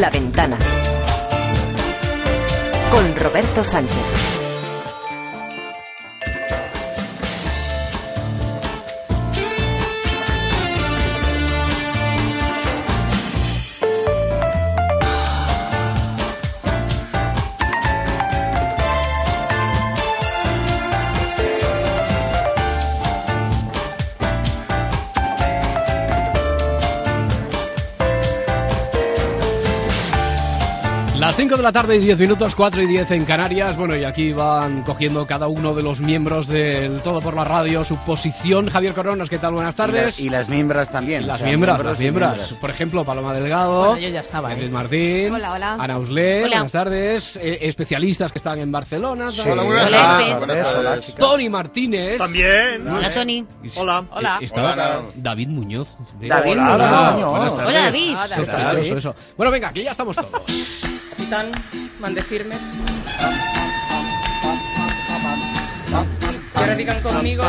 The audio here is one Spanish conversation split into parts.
La Ventana. Con Roberto Sánchez. 5 de la tarde y 10 minutos, 4 y 10 en Canarias. Bueno, y aquí van cogiendo cada uno de los miembros del Todo por la Radio su posición. Javier Coronas, ¿qué tal? Buenas tardes. Y, la- y las miembros también. Las o sea, miembros, miembros las miembros. Por ejemplo, Paloma Delgado. Bueno, yo ya estaba, ¿eh? Martín. Hola, hola. Ana Hola. buenas tardes. Eh, especialistas que están en Barcelona. Sí. Hola, buenas tardes. Hola, tardes. chicas. Tony Martínez. También. Hola, Tony. Hola. Hola. Eh, está Hola. David Muñoz. David Hola. Muñoz. Hola. Hola, David. Sospechoso eso. Bueno, venga, que ya estamos todos. Capitán, mande firmes. Que ahora digan conmigo.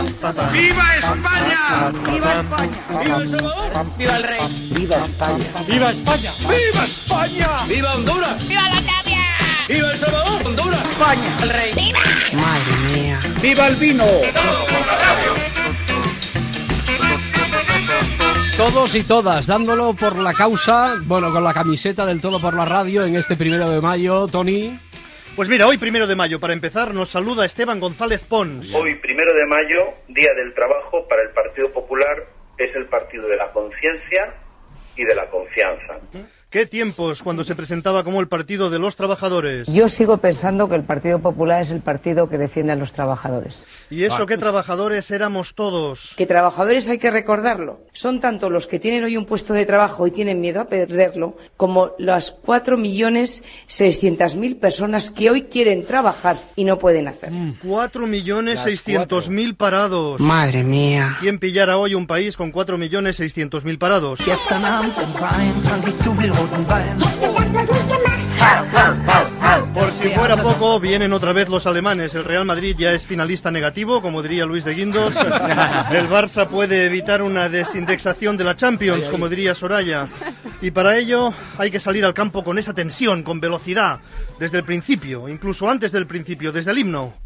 ¡Viva España! ¡Viva España! ¡Viva El Salvador! ¡Viva el Rey! Viva España. ¡Viva España! ¡Viva España! ¡Viva Honduras! ¡Viva la ¡Viva El Salvador! ¡Honduras! ¡España! ¡El Rey! ¡Viva el vino! Todos y todas dándolo por la causa, bueno, con la camiseta del todo por la radio en este primero de mayo. Tony, Pues mira, hoy primero de mayo, para empezar, nos saluda Esteban González Pons. Hoy, primero de mayo, Día del Trabajo para el Partido Popular, es el partido de la conciencia y de la confianza. ¿Qué tiempos cuando se presentaba como el Partido de los Trabajadores? Yo sigo pensando que el Partido Popular es el partido que defiende a los trabajadores. ¿Y eso qué trabajadores éramos todos? Que trabajadores hay que recordarlo. Son tanto los que tienen hoy un puesto de trabajo y tienen miedo a perderlo, como las 4.600.000 personas que hoy quieren trabajar y no pueden hacerlo. Cuatro millones seiscientos mil parados. Madre mía. ¿Quién pillara hoy un país con cuatro millones seiscientos mil parados? Por si fuera poco, vienen otra vez los alemanes. El Real Madrid ya es finalista negativo, como diría Luis de Guindos. El Barça puede evitar una desindexación de la Champions, como diría Soraya. Y para ello hay que salir al campo con esa tensión, con velocidad, desde el principio, incluso antes del principio, desde el himno.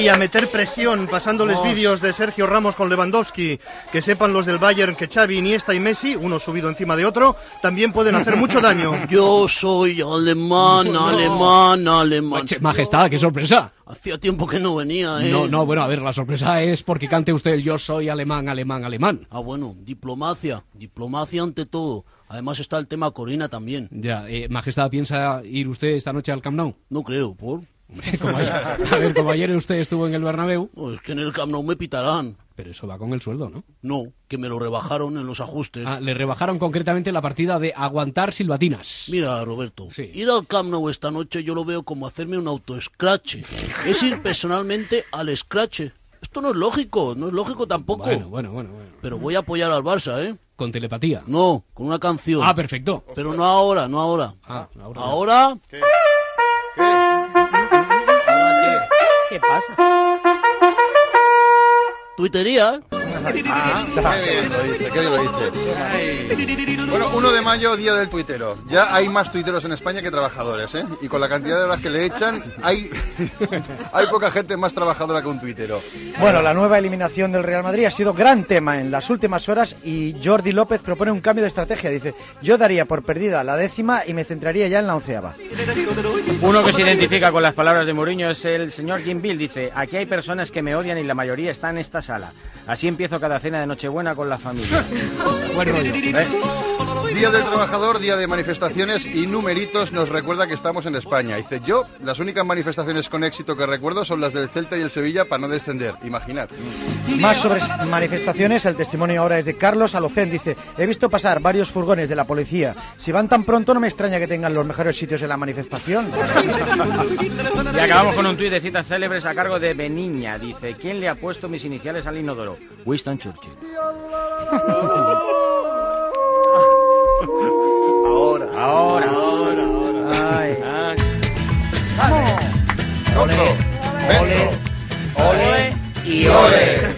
Ahí a meter presión, pasándoles vídeos de Sergio Ramos con Lewandowski. Que sepan los del Bayern que Xavi, Iniesta y Messi, uno subido encima de otro, también pueden hacer mucho daño. Yo soy alemán, alemán, alemán. Che, majestad, qué sorpresa. Hacía tiempo que no venía, ¿eh? No, no, bueno, a ver, la sorpresa es porque cante usted el yo soy alemán, alemán, alemán. Ah, bueno, diplomacia, diplomacia ante todo. Además está el tema Corina también. Ya, eh, majestad, ¿piensa ir usted esta noche al Camp Nou? No creo, ¿por? Hombre, como ayer- a ver, como ayer usted estuvo en el Bernabéu, No, es que en el Camp Nou me pitarán. pero eso va con el sueldo, ¿no? No, que me lo rebajaron en los ajustes. Ah, le rebajaron concretamente la partida de aguantar silbatinas. Mira, Roberto, Sí. ir al Camp Nou esta noche yo lo veo como hacerme un auto-scratch. Es ir personalmente al scratch. Esto no es lógico, no es lógico tampoco. Bueno, bueno, bueno, bueno. Pero voy a apoyar al Barça, ¿eh? Con telepatía. No, con una canción. Ah, perfecto. Pero no ahora, no ahora. Ah, ahora. Ahora ¿Qué pasa? tuitería. Qué bien lo dice, qué bien lo dice. Bueno, 1 de mayo, día del tuitero. Ya hay más tuiteros en España que trabajadores, ¿eh? Y con la cantidad de horas que le echan, hay, hay poca gente más trabajadora que un tuitero. Bueno, la nueva eliminación del Real Madrid ha sido gran tema en las últimas horas y Jordi López propone un cambio de estrategia. Dice, yo daría por perdida la décima y me centraría ya en la onceava. Uno que se identifica con las palabras de Mourinho es el señor Jim Bill. Dice, aquí hay personas que me odian y la mayoría está en esta sala. Así empiezo cada cena de Nochebuena con la familia. Buen rollo. ¿Eh? Día del trabajador, día de manifestaciones y numeritos nos recuerda que estamos en España. Dice, yo, las únicas manifestaciones con éxito que recuerdo son las del Celta y el Sevilla para no descender. Imaginar. Más sobre manifestaciones, el testimonio ahora es de Carlos Alocén. Dice, he visto pasar varios furgones de la policía. Si van tan pronto no me extraña que tengan los mejores sitios en la manifestación. Y acabamos con un tuit de citas célebres a cargo de Beniña. Dice, ¿quién le ha puesto mis iniciales al inodoro? Winston Churchill. Ahora. Ahora. Ahora, ahora. Ay. Otro. Venga. Ole y ole.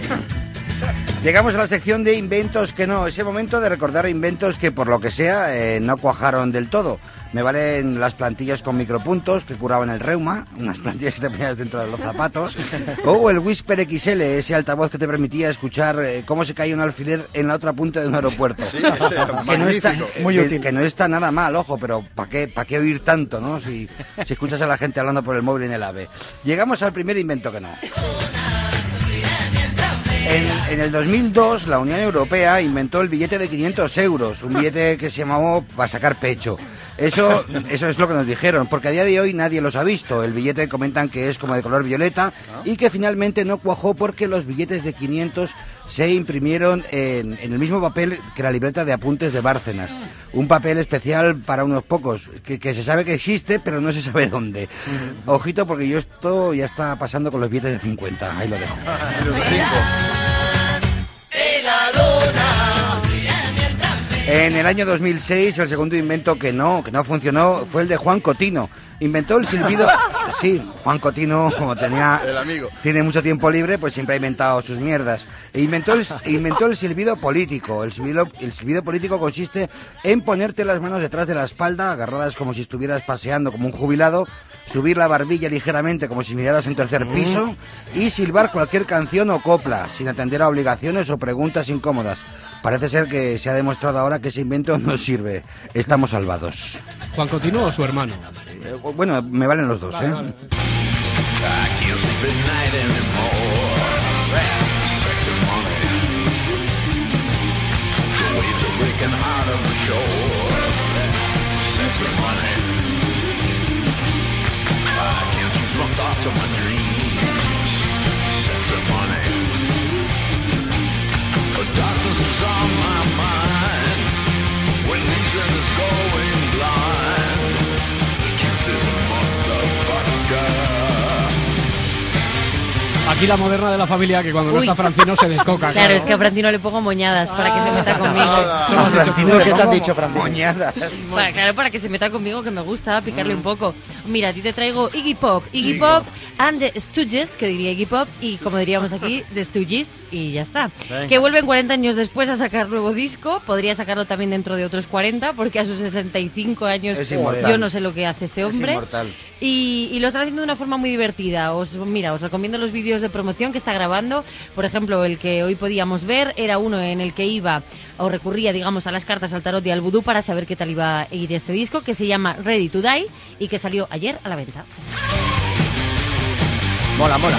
Llegamos a la sección de inventos que no, ese momento de recordar inventos que por lo que sea eh, no cuajaron del todo. Me valen las plantillas con micropuntos que curaban el reuma, unas plantillas que te ponías dentro de los zapatos, o el Whisper XL, ese altavoz que te permitía escuchar eh, cómo se caía un alfiler en la otra punta de un aeropuerto. Sí, ese era que, no está, magnífico. Muy que- útil. que no está nada mal, ojo, pero ¿para qué, pa' qué oír tanto, no? Si, si escuchas a la gente hablando por el móvil en el AVE. Llegamos al primer invento que no. En, en el 2002, la Unión Europea inventó el billete de 500 euros, un billete que se llamaba para sacar pecho. Eso, eso es lo que nos dijeron, porque a día de hoy nadie los ha visto. El billete comentan que es como de color violeta y que finalmente no cuajó porque los billetes de 500 se imprimieron en, en el mismo papel que la libreta de apuntes de Bárcenas. Un papel especial para unos pocos, que, que se sabe que existe, pero no se sabe dónde. Ojito, porque yo esto ya está pasando con los billetes de 50. Ahí lo dejo. En el año 2006, el segundo invento que no, que no funcionó fue el de Juan Cotino. Inventó el silbido. Sí, Juan Cotino, como tenía. El amigo. Tiene mucho tiempo libre, pues siempre ha inventado sus mierdas. E inventó el, inventó el silbido político. El silbido, el silbido político consiste en ponerte las manos detrás de la espalda, agarradas como si estuvieras paseando como un jubilado, subir la barbilla ligeramente como si miraras en tercer piso y silbar cualquier canción o copla, sin atender a obligaciones o preguntas incómodas. Parece ser que se ha demostrado ahora que ese invento no sirve. Estamos salvados. Juan Continuo o su hermano. Eh, Bueno, me valen los dos, ¿eh? Aquí la moderna de la familia que cuando no Uy. está Francino se descoca. Claro, es que a Francino le pongo moñadas para que se meta conmigo. Has tú. ¿Qué te han dicho, Francino? Moñadas. Para- claro, para que se meta conmigo, que me gusta picarle un poco. Mira, a ti te traigo Iggy Pop. Iggy Pop and the Stooges, que diría Iggy Pop, y como diríamos aquí, The Stooges, y ya está. Venga. Que vuelven 40 años después a sacar nuevo disco. Podría sacarlo también dentro de otros 40, porque a sus 65 años Es yo no sé lo que hace este Es hombre. inmortal. Y, y lo están haciendo de una forma muy divertida. Os, mira, os recomiendo los vídeos de promoción que está grabando. Por ejemplo, el que hoy podíamos ver era uno en el que iba o recurría, digamos, a las cartas al tarot y al vudú para saber qué tal iba a ir este disco, que se llama Ready to Die y que salió ayer a la venta. Mola, mola.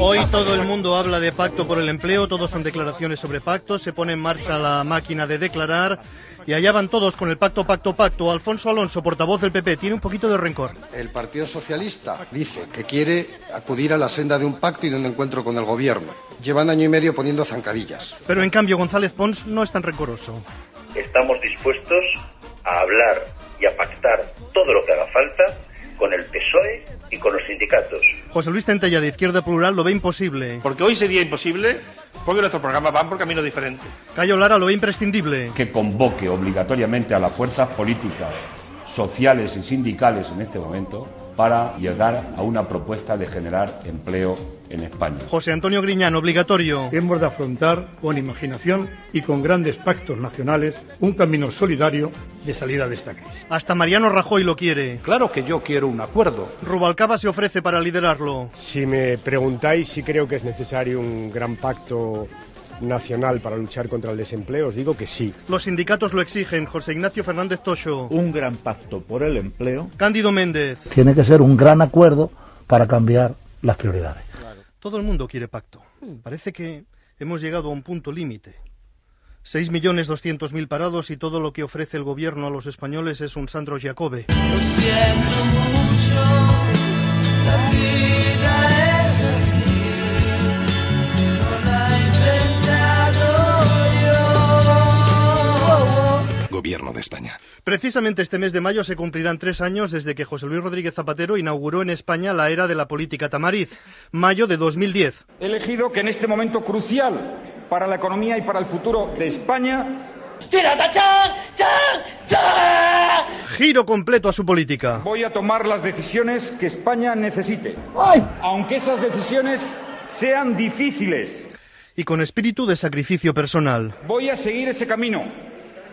Hoy todo el mundo habla de pacto por el empleo, todos son declaraciones sobre pactos, se pone en marcha la máquina de declarar y allá van todos con el pacto, pacto, pacto. Alfonso Alonso, portavoz del PP, tiene un poquito de rencor. El Partido Socialista dice que quiere acudir a la senda de un pacto y de un encuentro con el gobierno. Llevan año y medio poniendo zancadillas. Pero en cambio González Pons no es tan rencoroso. Estamos dispuestos a hablar y a pactar todo lo que haga falta con el PSOE y con los sindicatos. José Luis Centella de Izquierda Plural lo ve imposible. Porque hoy sería imposible, porque nuestros programas van por caminos diferentes. Cayo Lara lo ve imprescindible. que convoque obligatoriamente a las fuerzas políticas, sociales y sindicales en este momento para llegar a una propuesta de generar empleo en España. José Antonio Griñán, obligatorio. Hemos de afrontar con imaginación y con grandes pactos nacionales un camino solidario de salida de esta crisis. Hasta Mariano Rajoy lo quiere. Claro que yo quiero un acuerdo. Rubalcaba se ofrece para liderarlo. Si me preguntáis si creo que es necesario un gran pacto nacional para luchar contra el desempleo, os digo que sí. Los sindicatos lo exigen. José Ignacio Fernández Tocho. Un gran pacto por el empleo. Cándido Méndez. Tiene que ser un gran acuerdo para cambiar las prioridades. Todo el mundo quiere pacto. Parece que hemos llegado a un punto límite. 6.200.000 parados y todo lo que ofrece el gobierno a los españoles es un Sandro Jacobe. Lo siento mucho, La vida es así, Gobierno de España. Precisamente este mes de mayo se cumplirán tres años desde que José Luis Rodríguez Zapatero inauguró en España la era de la política tamariz, mayo de 2010. He elegido que en este momento crucial para la economía y para el futuro de España Giro completo a su política. voy a tomar las decisiones que España necesite. Aunque esas decisiones sean difíciles, Y con espíritu de sacrificio personal. voy a seguir ese camino,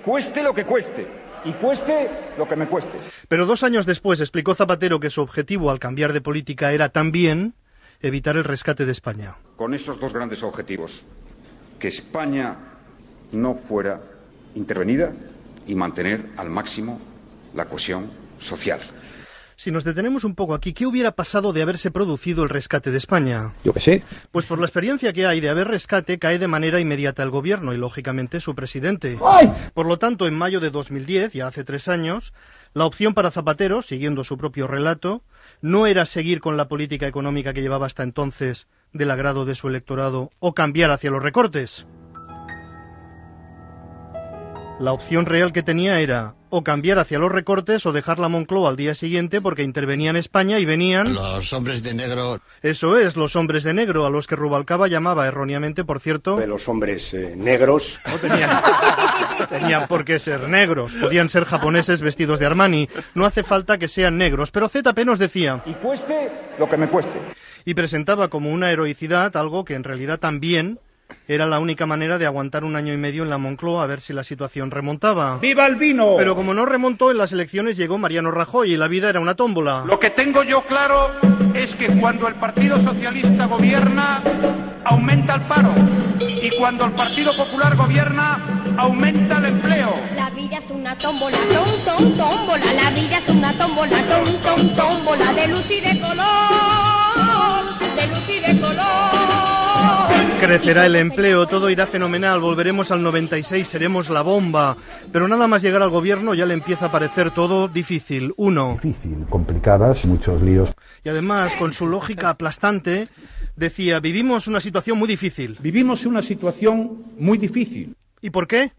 cueste lo que cueste y cueste lo que me cueste. Pero dos años después explicó Zapatero que su objetivo al cambiar de política era también evitar el rescate de España. Con esos dos grandes objetivos, que España no fuera intervenida y mantener al máximo la cohesión social. Si nos detenemos un poco aquí, ¿qué hubiera pasado de haberse producido el rescate de España? Yo qué sé. Pues por la experiencia que hay de haber rescate, cae de manera inmediata el gobierno y, lógicamente, su presidente. Por lo tanto, en mayo de 2010, ya hace tres años, la opción para Zapatero, siguiendo su propio relato, no era seguir con la política económica que llevaba hasta entonces del agrado de su electorado o cambiar hacia los recortes. La opción real que tenía era o cambiar hacia los recortes o dejar la Moncloa al día siguiente porque intervenían España y venían... Los hombres de negro. Eso es, los hombres de negro, a los que Rubalcaba llamaba erróneamente, por cierto... De los hombres eh, negros. No tenían, tenían por qué ser negros, podían ser japoneses vestidos de Armani, no hace falta que sean negros, pero ZP nos decía... Y cueste lo que me cueste. Y presentaba como una heroicidad algo que en realidad también era la única manera de aguantar un año y medio en la Moncloa a ver si la situación remontaba. ¡Viva el vino! Pero como no remontó, en las elecciones llegó Mariano Rajoy y la vida era una tómbola. Lo que tengo yo claro es que cuando el Partido Socialista gobierna, aumenta el paro. Y cuando el Partido Popular gobierna, aumenta el empleo. La vida es una tómbola, tom, tom, tómbola. La vida es una tómbola, tom, tom, tómbola. De luz y de color, de luz y de color. Crecerá el empleo, todo irá fenomenal, volveremos al 96, seremos la bomba. Pero nada más llegar al gobierno ya le empieza a parecer todo difícil. Uno. Difícil, complicadas, muchos líos. Y además, con su lógica aplastante, decía, vivimos una situación muy difícil. Vivimos una situación muy difícil. ¿Y por qué?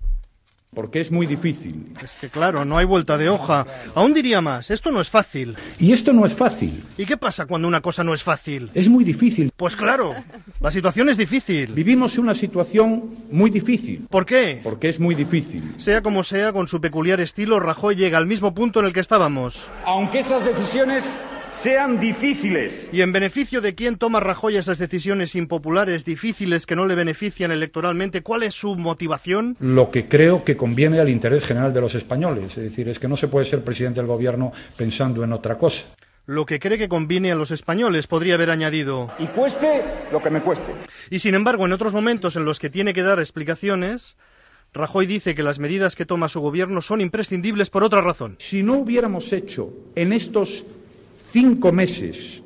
Porque es muy difícil. Es que claro, no hay vuelta de hoja. Aún diría más, esto no es fácil. Y esto no es fácil. ¿Y qué pasa cuando una cosa no es fácil? Es muy difícil. Pues claro, la situación es difícil. Vivimos una situación muy difícil. ¿Por qué? Porque es muy difícil. Sea como sea, con su peculiar estilo, Rajoy llega al mismo punto en el que estábamos. Aunque esas decisiones sean difíciles. ¿Y en beneficio de quién toma Rajoy esas decisiones impopulares, difíciles, que no le benefician electoralmente? ¿Cuál es su motivación? Lo que creo que conviene al interés general de los españoles. Es decir, es que no se puede ser presidente del gobierno pensando en otra cosa. Lo que cree que conviene a los españoles, podría haber añadido. Y cueste lo que me cueste. Y sin embargo, en otros momentos en los que tiene que dar explicaciones, Rajoy dice que las medidas que toma su gobierno son imprescindibles por otra razón. Si no hubiéramos hecho en estos cinco meses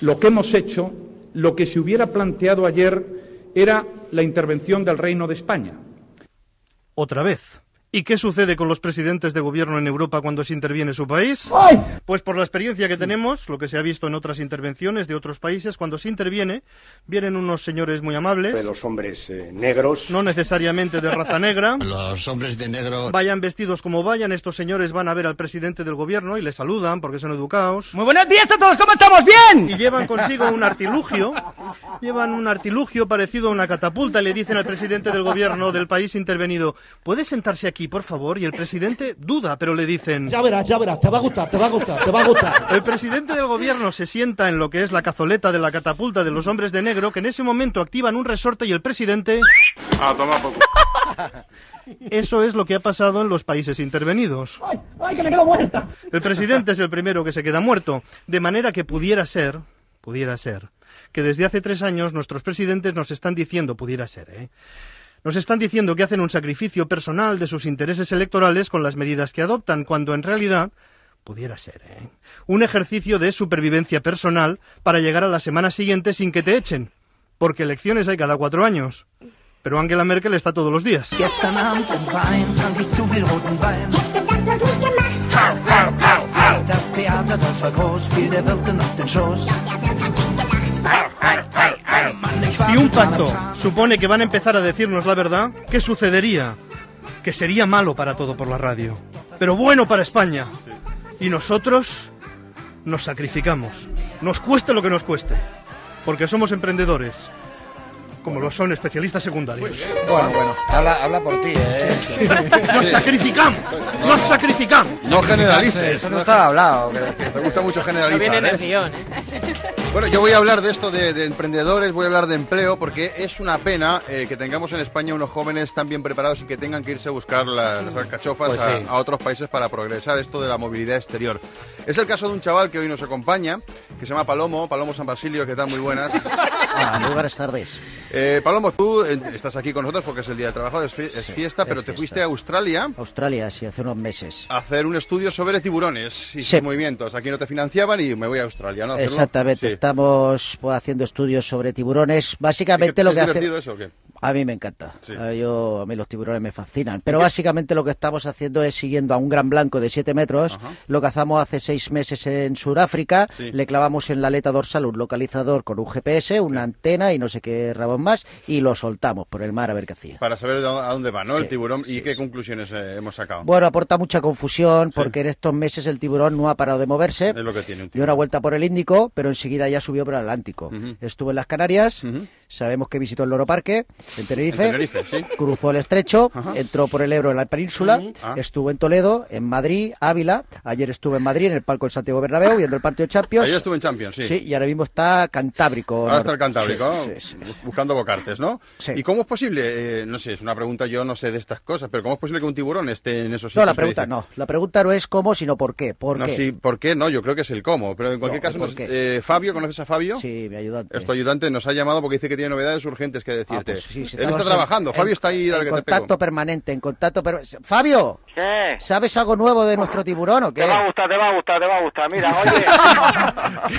lo que hemos hecho, lo que se hubiera planteado ayer era la intervención del Reino de España. Otra vez. ¿Y qué sucede con los presidentes de gobierno en Europa cuando se interviene su país? Pues por la experiencia que tenemos, lo que se ha visto en otras intervenciones de otros países, cuando se interviene, vienen unos señores muy amables. De los hombres eh, negros. No necesariamente de raza negra. Los hombres de negro. Vayan vestidos como vayan, estos señores van a ver al presidente del gobierno y le saludan porque son educados. Muy buenos días a todos, ¿cómo estamos? ¿Bien? Y llevan consigo un artilugio. Llevan un artilugio parecido a una catapulta y le dicen al presidente del gobierno del país intervenido, ¿puede sentarse aquí, por favor? Y el presidente duda, pero le dicen... Ya verás, ya verás, te va a gustar, te va a gustar, te va a gustar. El presidente del gobierno se sienta en lo que es la cazoleta de la catapulta de los hombres de negro, que en ese momento activan un resorte y el presidente... Ah, toma poco. Eso es lo que ha pasado en los países intervenidos. ¡Ay, ay, que me quedo muerta! El presidente es el primero que se queda muerto, de manera que pudiera ser, pudiera ser, que desde hace tres años nuestros presidentes nos están diciendo, pudiera ser, ¿eh? Nos están diciendo que hacen un sacrificio personal de sus intereses electorales con las medidas que adoptan, cuando en realidad pudiera ser, ¿eh? Un ejercicio de supervivencia personal para llegar a la semana siguiente sin que te echen, porque elecciones hay cada cuatro años. Pero Angela Merkel está todos los días. Si un pacto supone que van a empezar a decirnos la verdad, ¿qué sucedería? Que sería malo para todo por la radio, pero bueno para España. Y nosotros nos sacrificamos, nos cueste lo que nos cueste, porque somos emprendedores, como lo son especialistas secundarios. Bueno, bueno, habla, habla por ti, ¿eh? ¡Nos sacrificamos! ¡Nos sacrificamos! No generalices. Eso no estaba hablado. Me gusta mucho generalizar. viene en el ¿eh? guion, ¿eh? Bueno, yo voy a hablar de esto de, de emprendedores, voy a hablar de empleo, porque es una pena eh, que tengamos en España unos jóvenes tan bien preparados y que tengan que irse a buscar la- las alcachofas Pues a, sí. a otros países para progresar esto de la movilidad exterior. Es el caso de un chaval que hoy nos acompaña, que se llama Palomo, Palomo San Basilio, que tal? Muy buenas. Ah, muy buenas tardes. Eh, Palomo, tú eh, estás aquí con nosotros porque es el Día del Trabajo, es, fie- es fiesta, pero te fiesta. fuiste a Australia Australia, sí, hace unos meses. a hacer un estudio sobre tiburones y Sí. sus movimientos. Aquí no te financiaban y me voy a Australia, ¿no? Exactamente, Sí. Estamos pues, haciendo estudios sobre tiburones. ¿Y Básicamente lo ¿Es que hace... eso o qué? A mí me encanta. Sí. A, yo, a mí los tiburones me fascinan. Pero básicamente lo que estamos haciendo es siguiendo a un gran blanco de 7 metros. Lo cazamos hace seis meses en Sudáfrica. Sí. Le clavamos en la aleta dorsal un localizador con un GPS, una antena y no sé qué rabón más. Y lo soltamos por el mar a ver qué hacía. Para saber a dónde va, ¿no? El tiburón y qué conclusiones eh, hemos sacado. Bueno, aporta mucha confusión porque en estos meses el tiburón no ha parado de moverse. Es lo que tiene un Dio una vuelta por el Índico, pero enseguida ya subió por el Atlántico. Estuvo en las Canarias, sabemos que visitó el Loro Parque, en Tenerife, En Tenerife, sí. cruzó el estrecho, entró por el Ebro en la península, Ah. estuvo en Toledo, en Madrid, Ávila, ayer estuvo en Madrid en el palco del Santiago Bernabéu viendo el partido de Champions. Ayer estuve en Champions, sí. y ahora mismo está Cantábrico. Ahora está el Cantábrico, Sí, sí, sí. bu- buscando bocartes, ¿no? ¿Y cómo es posible? eh, no sé, es una pregunta, yo no sé de estas cosas, pero ¿cómo es posible que un tiburón esté en esos sitios? No, la pregunta no. La pregunta no es cómo, sino por qué. ¿Por no, qué? sí, ¿por qué? No, yo creo que es el cómo, pero en cualquier No, caso, eh, Fabio, ¿conoces a Fabio? Sí, mi ayudante. Es tu ayudante, nos ha llamado porque dice que tiene novedades urgentes que decirte. pues sí, sí, Él está trabajando, en- Fabio está ahí, en que contacto permanente, en contacto permanente. Fabio, ¿Qué? ¿sabes algo nuevo de nuestro tiburón o qué? Te va a gustar, te va a gustar, te va a gustar. Mira, oye,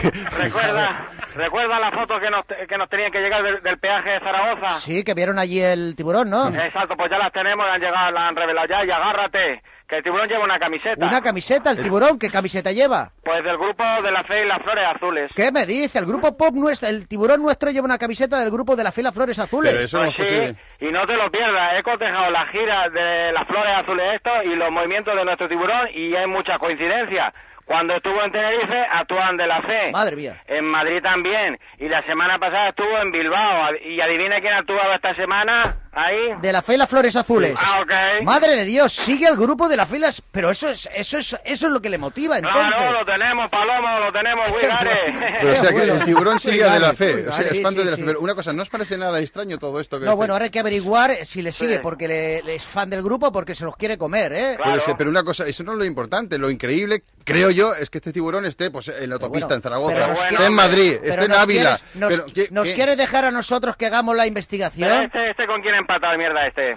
recuerda, recuerda la foto que nos, que nos tenían que llegar del, del peaje de Zaragoza. Sí, que vieron allí el tiburón, ¿no? Exacto, pues ya las tenemos, han llegado, las han revelado ya y agárrate, que el tiburón lleva una camiseta. Una camiseta, el tiburón, ¿qué camiseta lleva? Pues del grupo de la fe y las flores azules. ¿Qué me dice? El grupo pop nuestro, el tiburón nuestro lleva una camiseta del grupo de la Fila Flores Azules. Pues sí, y no te lo pierdas, he cotejado la gira de las flores azules esto y los movimientos de nuestro tiburón y hay muchas coincidencias. Cuando estuvo en Tenerife, actúan de la fe. Madre mía. En Madrid también. Y la semana pasada estuvo en Bilbao. Y adivina quién ha actuado esta semana ahí. De la fe y las flores azules. Ah, ok. Madre de Dios, sigue el grupo de las filas, pero eso es, eso es, eso es lo que le motiva entonces. Claro, lo tenemos, Palomo, lo tenemos, Wigare. Pero o sea que el tiburón sigue de la fe, o sea, sí, es fan sí, de la sí. fe. Pero una cosa, ¿no os parece nada extraño todo esto? Que No, este- bueno, ahora hay que averiguar si le sigue Sí. porque le, le es fan del grupo porque se los quiere comer, ¿eh? Puede ser, pero una cosa, eso no es lo importante, lo increíble, creo yo, es que este tiburón esté pues, en la autopista bueno, en Zaragoza, esté quiere- en Madrid, esté en Ávila. quieres- nos, pero, ¿qué- nos qué? quiere dejar a nosotros que hagamos la investigación. este, este con quién empata la mierda este.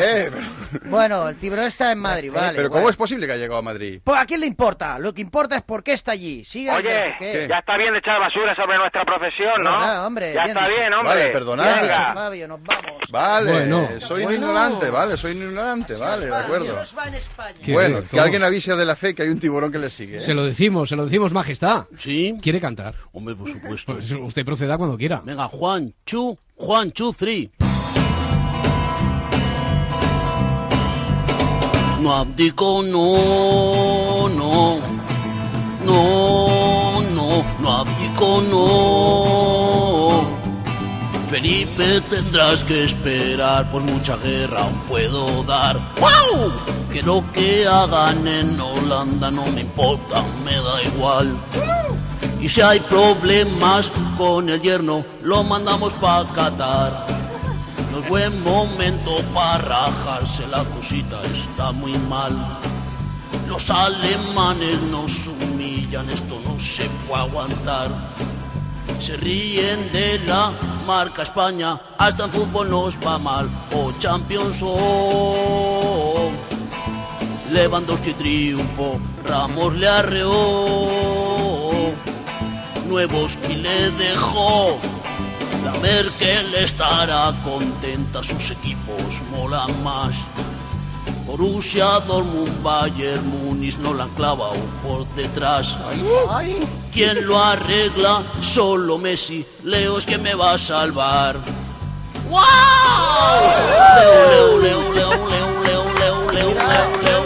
Eh, Bueno, el tiburón está en Madrid, vale. pero ¿cómo bueno. es posible que haya llegado a Madrid? Pues, ¿A quién le importa? Lo que importa es por qué está allí. Sigue el Oye, ya está bien de echar basura sobre nuestra profesión, ¿no? Verdad, hombre, ya bien está dicho. bien, hombre. Vale, perdonad. Dicho, Fabio, nos vamos. Vale, Bueno. soy un Bueno. ignorante, vale, soy un ignorante, vale, de acuerdo. Dios va en España. Bueno, que alguien avise de la fe que hay un tiburón que le sigue. ¿eh? Se lo decimos, se lo decimos, majestad. Sí. ¿Quiere cantar? Hombre, por supuesto. Pues usted proceda cuando quiera. Venga, Juan, Chu, Juan, Chu, three. No abdico, no, no. No, no, no abdico, no. Felipe, tendrás que esperar, por mucha guerra aún puedo dar. ¡Wow! Que lo que hagan en Holanda no me importa, me da igual. Y si hay problemas con el yerno, lo mandamos pa' Qatar. Buen momento para rajarse, la cosita está muy mal. Los alemanes nos humillan, esto no se puede aguantar. Se ríen de la marca España, hasta en fútbol nos va mal. O Champions o Lewandowski triunfo, Ramos le arreó. Nuevos y le dejó. La Merkel estará contenta, sus equipos molan más. Borussia Dortmund, Bayern Múnich no la han clavado por detrás. ¿Quién lo arregla? Solo Messi. Leo es que me va a salvar. ¡Wow! Leo, Leo, Leo, Leo, Leo, Leo, Leo, Leo, Leo, Leo,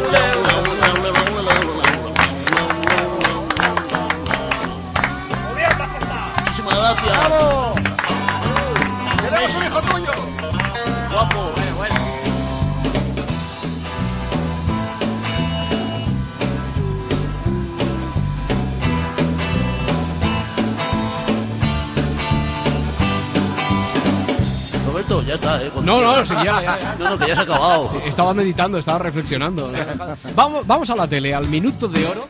ya está, ¿eh? No, no, sí, ya, ya, ya. No, no, que ya se ha acabado. Estaba meditando, estaba reflexionando. Vamos, vamos a la tele, al minuto de oro.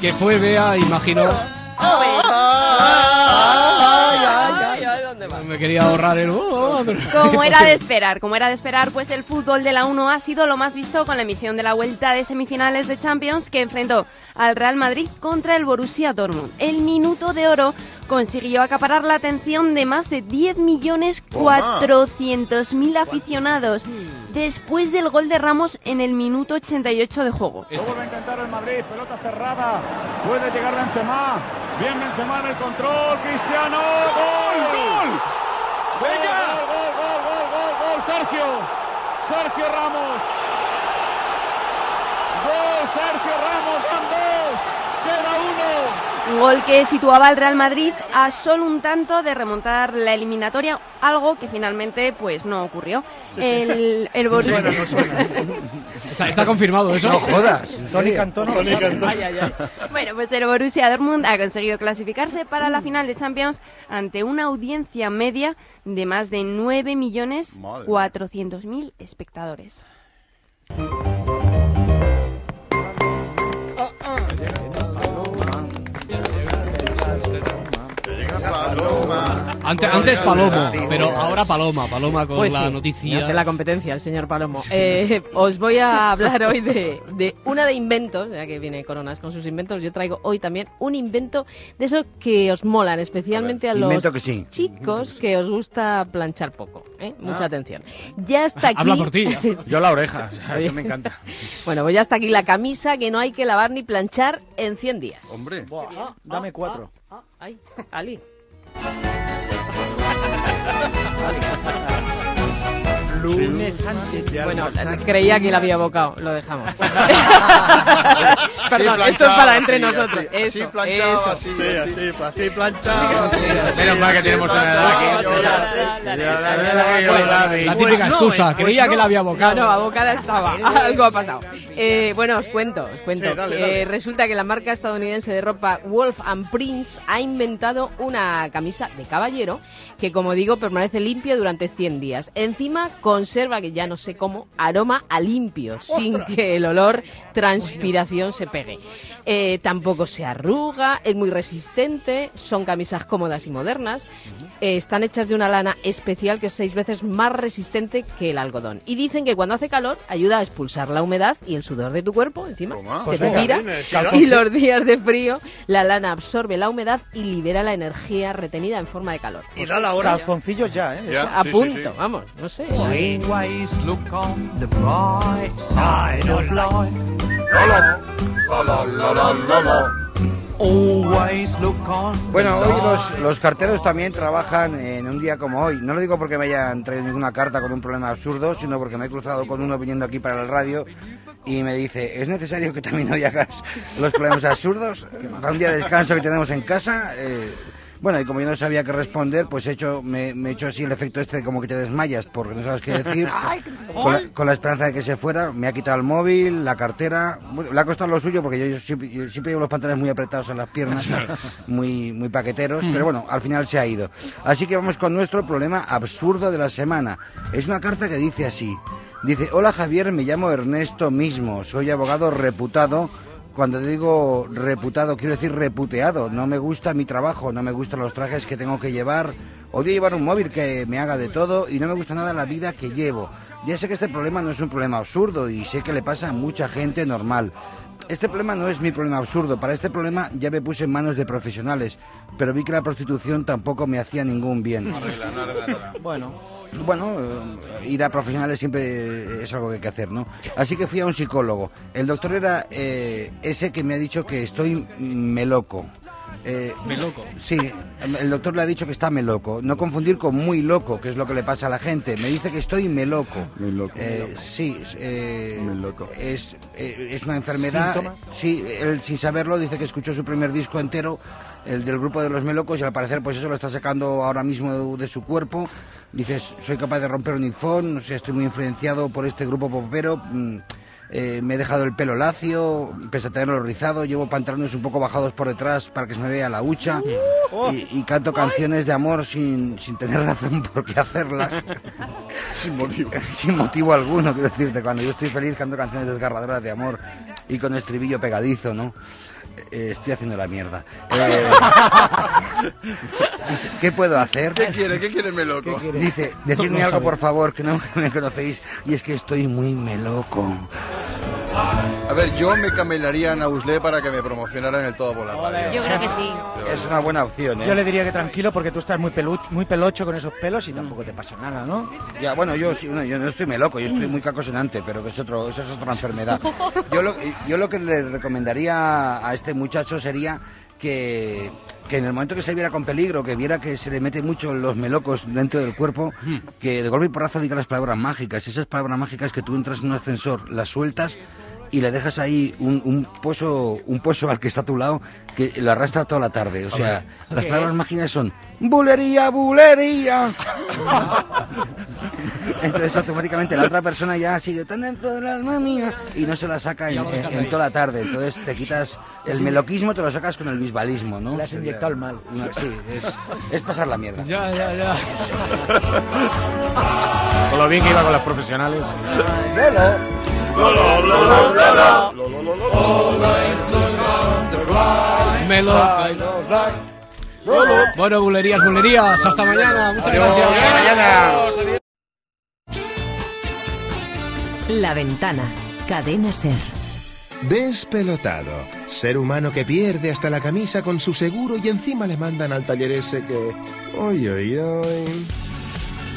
Que fue, vea, imagino. Me quería ahorrar el. oh, pero- Como era de esperar, como era de esperar, pues el fútbol de la 1 ha sido lo más visto con la emisión de la vuelta de semifinales de Champions que enfrentó al Real Madrid contra el Borussia Dortmund. El minuto de oro consiguió acaparar la atención de más de 10.400.000 aficionados después del gol de Ramos en el minuto 88 de juego. Lo vuelve a intentar el Madrid, pelota cerrada. Puede llegar Benzema. Bien Benzema en el control. Cristiano. ¡Gol! ¡Gol! ¡Venga! ¡Gol, gol, gol, gol, gol, gol! Sergio. Sergio Ramos. Gol, Sergio Ramos. Van dos. Queda uno. Un gol que situaba al Real Madrid a solo un tanto de remontar la eliminatoria, algo que finalmente pues no ocurrió. Sí, sí. El, el Borussia... Suena, no suena. Está, está confirmado eso. No jodas. Tony. Cantón. Tony Cantón. Ay, ay, ay. Bueno, pues el Borussia Dortmund ha conseguido clasificarse para la final de Champions ante una audiencia media de más de 9.400.000 espectadores. Antes, antes Palomo, pero ahora Paloma. Paloma con Pues la sí, me noticia. hace la competencia el señor Palomo. Eh, os voy a hablar hoy de, de una de inventos, ya que viene Coronas con sus inventos. Yo traigo hoy también un invento de esos que os molan, especialmente a, ver, los invento que sí. chicos que os gusta planchar poco. ¿eh? Mucha Ah. atención. Ya está aquí. Habla por ti. Yo la oreja, o sea, Oye. eso me encanta. Bueno, pues ya está aquí la camisa que no hay que lavar ni planchar en 100 días. Hombre. Dame cuatro. Ay, Ali. Ha ha ha ha! Lunes antes de Bueno, creía que la había bocado, lo dejamos. Perdón, esto es para entre nosotros. así, eso, así planchado, eso. así, Sí, así, así planchado. Menos mal que tenemos una. La típica excusa. Creía que la había No, bocado. no, abocada estaba. Algo ha pasado. Eh, bueno, os cuento, os cuento. Eh, resulta que la marca estadounidense de ropa Wolf and Prince ha inventado una camisa de caballero que, como digo, permanece limpia durante 100 días. Encima conserva, que ya no sé cómo, aroma a limpio, sin que el olor transpiración se pegue. Eh, tampoco se arruga, es muy resistente, son camisas cómodas y modernas. Eh, están hechas de una lana especial que es seis veces más resistente que el algodón. Y dicen que cuando hace calor ayuda a expulsar la humedad y el sudor de tu cuerpo, encima se Pues retira. sí, Y los días de frío, la lana absorbe la humedad y libera la energía retenida en forma de calor. Y da la hora. Calzoncillos ya, ¿eh? Ya, a sí, punto, sí. vamos, no sé. Always look on the bright side of life. Always look on Bueno, hoy los, los carteros también trabajan en un día como hoy. No lo digo porque me hayan traído ninguna carta con un problema absurdo, sino porque me he cruzado con uno viniendo aquí para el radio y me dice, ¿es necesario que también hoy hagas los problemas absurdos? Para un día de descanso que tenemos en casa. eh, bueno, y como yo no sabía qué responder, pues he hecho, me, me he hecho así el efecto este de como que te desmayas porque no sabes qué decir. con, la, con la esperanza de que se fuera, me ha quitado el móvil, la cartera. Bueno, le ha costado lo suyo porque yo, yo siempre, yo siempre llevo los pantalones muy apretados en las piernas, muy, muy paqueteros, pero bueno, al final se ha ido. Así que vamos con nuestro problema absurdo de la semana. Es una carta que dice así. Dice, hola Javier, me llamo Ernesto mismo, soy abogado reputado. Cuando digo reputado, quiero decir reputeado. No me gusta mi trabajo, no me gustan los trajes que tengo que llevar. Odio llevar un móvil que me haga de todo y no me gusta nada la vida que llevo. Ya sé que este problema no es un problema absurdo y sé que le pasa a mucha gente normal. este problema no es mi problema absurdo. Para este problema ya me puse en manos de profesionales, pero vi que la prostitución tampoco me hacía ningún bien. No arregla, no arregla nada. Bueno, bueno, eh, ir a profesionales siempre es algo que hay que hacer, ¿no? Así que fui a un psicólogo. El doctor era eh, ese que me ha dicho que estoy meloco. Eh, Meloco. Sí, el doctor le ha dicho que está meloco. No confundir con muy loco, que es lo que le pasa a la gente. Me dice que estoy meloco. Eh, sí, eh, Es, eh, es una enfermedad. ¿Síntomas? Sí, él sin saberlo dice que escuchó su primer disco entero, el del grupo de los melocos, y al parecer pues eso lo está sacando ahora mismo de, de su cuerpo. Dice, soy capaz de romper un iPhone, o sea, estoy muy influenciado por este grupo popero. mm, eh, me he dejado el pelo lacio, pese a tenerlo rizado, llevo pantalones un poco bajados por detrás para que se me vea la hucha y, y canto canciones de amor sin, sin tener razón por qué hacerlas. Sin motivo. sin motivo alguno, quiero decirte. Cuando yo estoy feliz canto canciones desgarradoras de amor y con estribillo pegadizo, ¿no? Eh, estoy haciendo la mierda. Eh, ¿Qué puedo hacer? ¿Qué quiere? ¿Qué quiere Meloco? Dice, decidme No algo sabe. por favor, que no me conocéis, y es que estoy muy meloco. A ver, yo me camelaría a Nausle para que me promocionara en el Todo por la Radio. Yo creo que sí. Es una buena opción, ¿eh? Yo le diría que tranquilo porque tú estás muy, pelu- muy pelocho con esos pelos y tampoco te pasa nada, ¿no? Ya, bueno, yo, sí, no, yo no estoy meloco, yo estoy muy cacosonante, pero que es otro, eso es otra enfermedad. Yo lo, yo lo que le recomendaría a este muchacho sería que, que en el momento que se viera con peligro, que viera que se le meten mucho los melocos dentro del cuerpo, que de golpe y porrazo diga las palabras mágicas. Esas palabras mágicas que tú entras en un ascensor, las sueltas y le dejas ahí un, un pozo un pozo al que está a tu lado que lo arrastra toda la tarde. O sea, las ¿Qué palabras es? mágicas son bulería, bulería. Entonces automáticamente la otra persona ya sigue tan dentro del alma mía y no se la saca en, en- en toda la tarde. Entonces te quitas el meloquismo, te lo sacas con el bisbalismo, ¿no? Le has inyectado el mal. Una- sí, es, es pasar la mierda. Ya, ya, ya. Con lo bien que iba con las profesionales. Meloca. Bueno, bulerías, bulerías. Hasta mañana. Muchas gracias. mañana. La ventana. Cadena Ser. Despelotado. Ser humano que pierde hasta la camisa con su seguro y encima le mandan al taller ese que... ¡Oy, oy, oy!